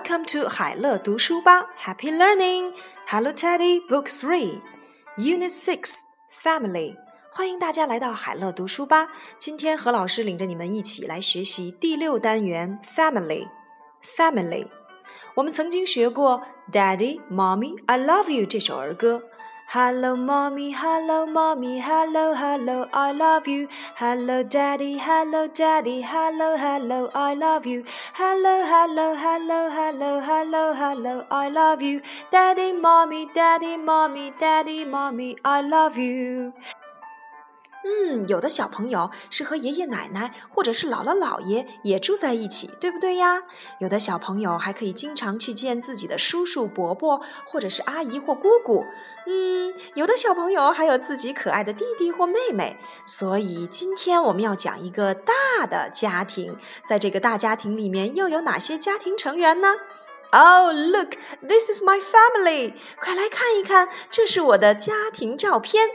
Welcome to 海乐读书吧，Happy learning! Hello Teddy, Book Three, Unit Six, Family. 欢迎大家来到海乐读书吧。今天何老师领着你们一起来学习第六单元 Family. Family. 我们曾经学过 Daddy, Mommy, I Love You 这首儿歌。Hello, mommy, hello, mommy, hello, hello, I love you. Hello, daddy, hello, daddy, hello, hello, I love you. Hello, hello, hello, hello, hello, hello, I love you. Daddy, mommy, daddy, mommy, daddy, mommy, I love you. 嗯，有的小朋友是和爷爷奶奶或者是姥姥姥爷也住在一起，对不对呀？有的小朋友还可以经常去见自己的叔叔伯伯，或者是阿姨或姑姑。嗯，有的小朋友还有自己可爱的弟弟或妹妹。所以今天我们要讲一个大的家庭，在这个大家庭里面又有哪些家庭成员呢？Oh, look, this is my family！快来看一看，这是我的家庭照片。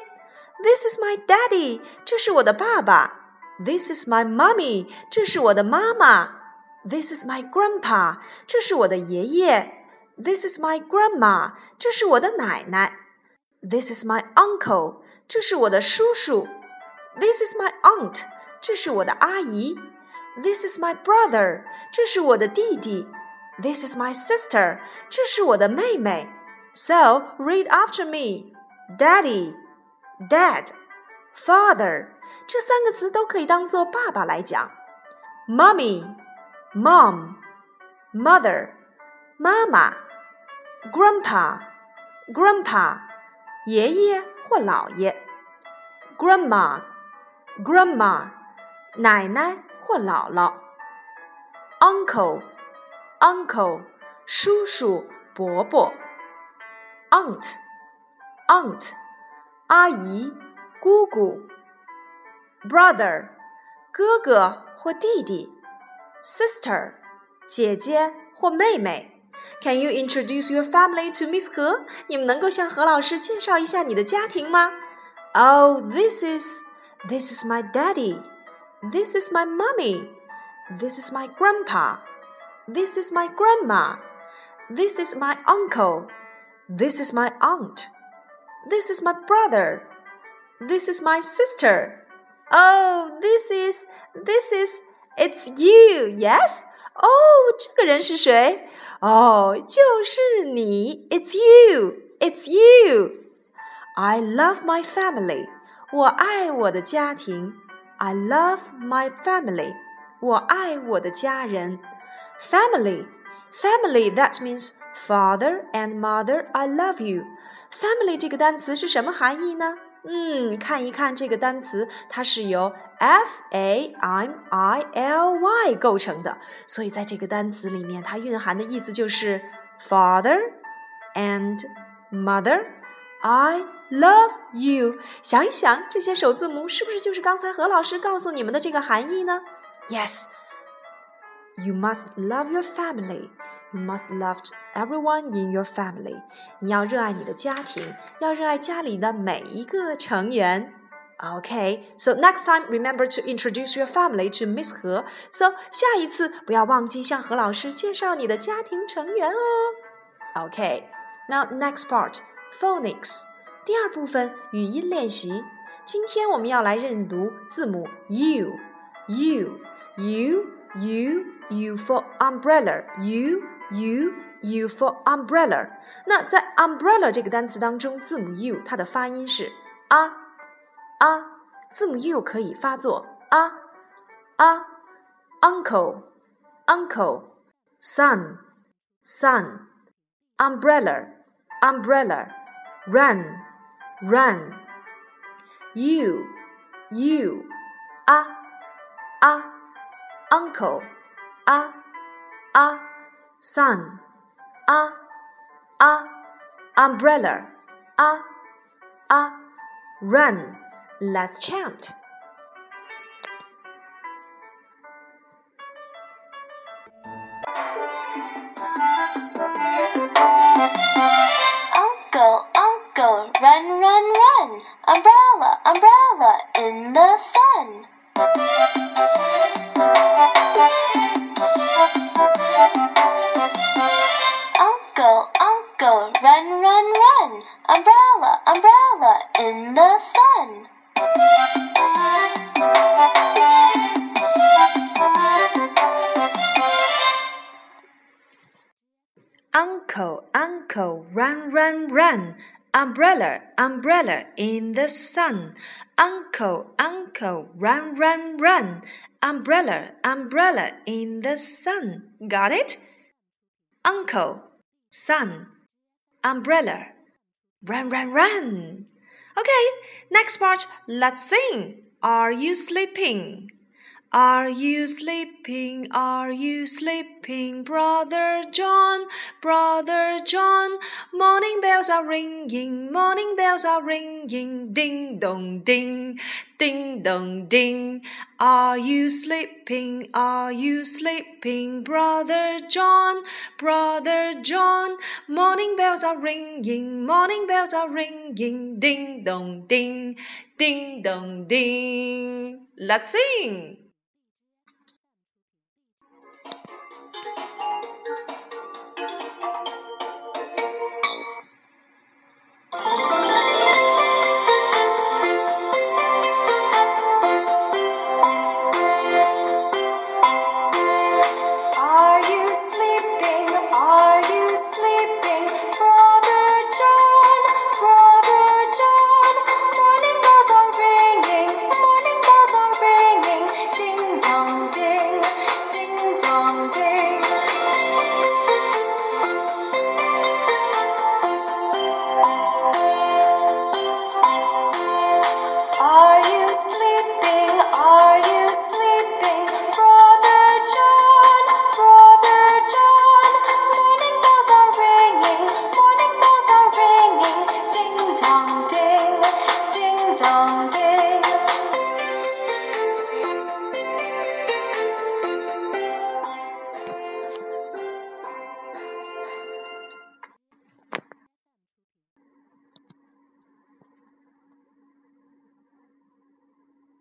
This is my daddy，这是我的爸爸。This is my mummy，这是我的妈妈。This is my grandpa，这是我的爷爷。This is my grandma，这是我的奶奶。This is my uncle，这是我的叔叔。This is my aunt，这是我的阿姨。This is my brother，这是我的弟弟。This is my sister，这是我的妹妹。So read after me，Daddy。 Dad, father 这三个词都可以当做爸爸来讲。Mummy, mom, mother 妈妈。Grandpa, grandpa 爷爷或姥爷。Grandma, grandma 奶奶或姥姥。Uncle, uncle 叔叔伯伯。Aunt, aunt 阿姨、姑姑；brother，哥哥或弟弟；sister，姐姐或妹妹。Can you introduce your family to Miss 何？你们能够向何老师介绍一下你的家庭吗？Oh, this is this is my daddy. This is my mummy. This is my grandpa. This is my grandma. This is my uncle. This is my aunt. This is my brother. This is my sister. Oh, this is, this is, it's you, yes? 哦，这个人是谁？哦，就是你。It's you. It's you. I love my family. 我爱我的家庭。I love my family. 我爱我的家人。Family. Family, that means father and mother. I love you. Family 这个单词是什么含义呢？嗯，看一看这个单词，它是由 F A M I L Y 构成的，所以在这个单词里面，它蕴含的意思就是 Father and Mother, I love you。想一想，这些首字母是不是就是刚才何老师告诉你们的这个含义呢？Yes, you must love your family. You must love everyone in your family. 你要热爱你的家庭，要热爱家里的每一个成员。Okay, so next time remember to introduce your family to Miss 何。So 下一次不要忘记向何老师介绍你的家庭成员哦。Okay, now next part phonics. 第二部分语音练习。今天我们要来认读字母 U, U, U, U, U for umbrella, U. U U for umbrella。那在 umbrella 这个单词当中，字母 U 它的发音是啊啊，字母 U 可以发作啊啊，uncle uncle sun sun umbrella umbrella run run you you 啊啊 uncle 啊啊。Sun, a, a, umbrella, a, a, run. Let's chant. Uncle, uncle, run, run, run. Umbrella, umbrella, in the sun. Run, run, run, umbrella, umbrella in the sun. Uncle, uncle, run, run, run. Umbrella, umbrella in the sun. Uncle, uncle, run, run, run. Umbrella, umbrella in the sun. Got it? Uncle, sun umbrella, run, run, run. Okay, next part, let's sing. Are you sleeping? Are you sleeping? Are you sleeping, brother John? Brother John, morning bells are ringing, morning bells are ringing, ding dong ding, ding dong ding. Are you sleeping? Are you sleeping, brother John? Brother John, morning bells are ringing, morning bells are ringing, ding dong ding, ding dong ding. Let's sing.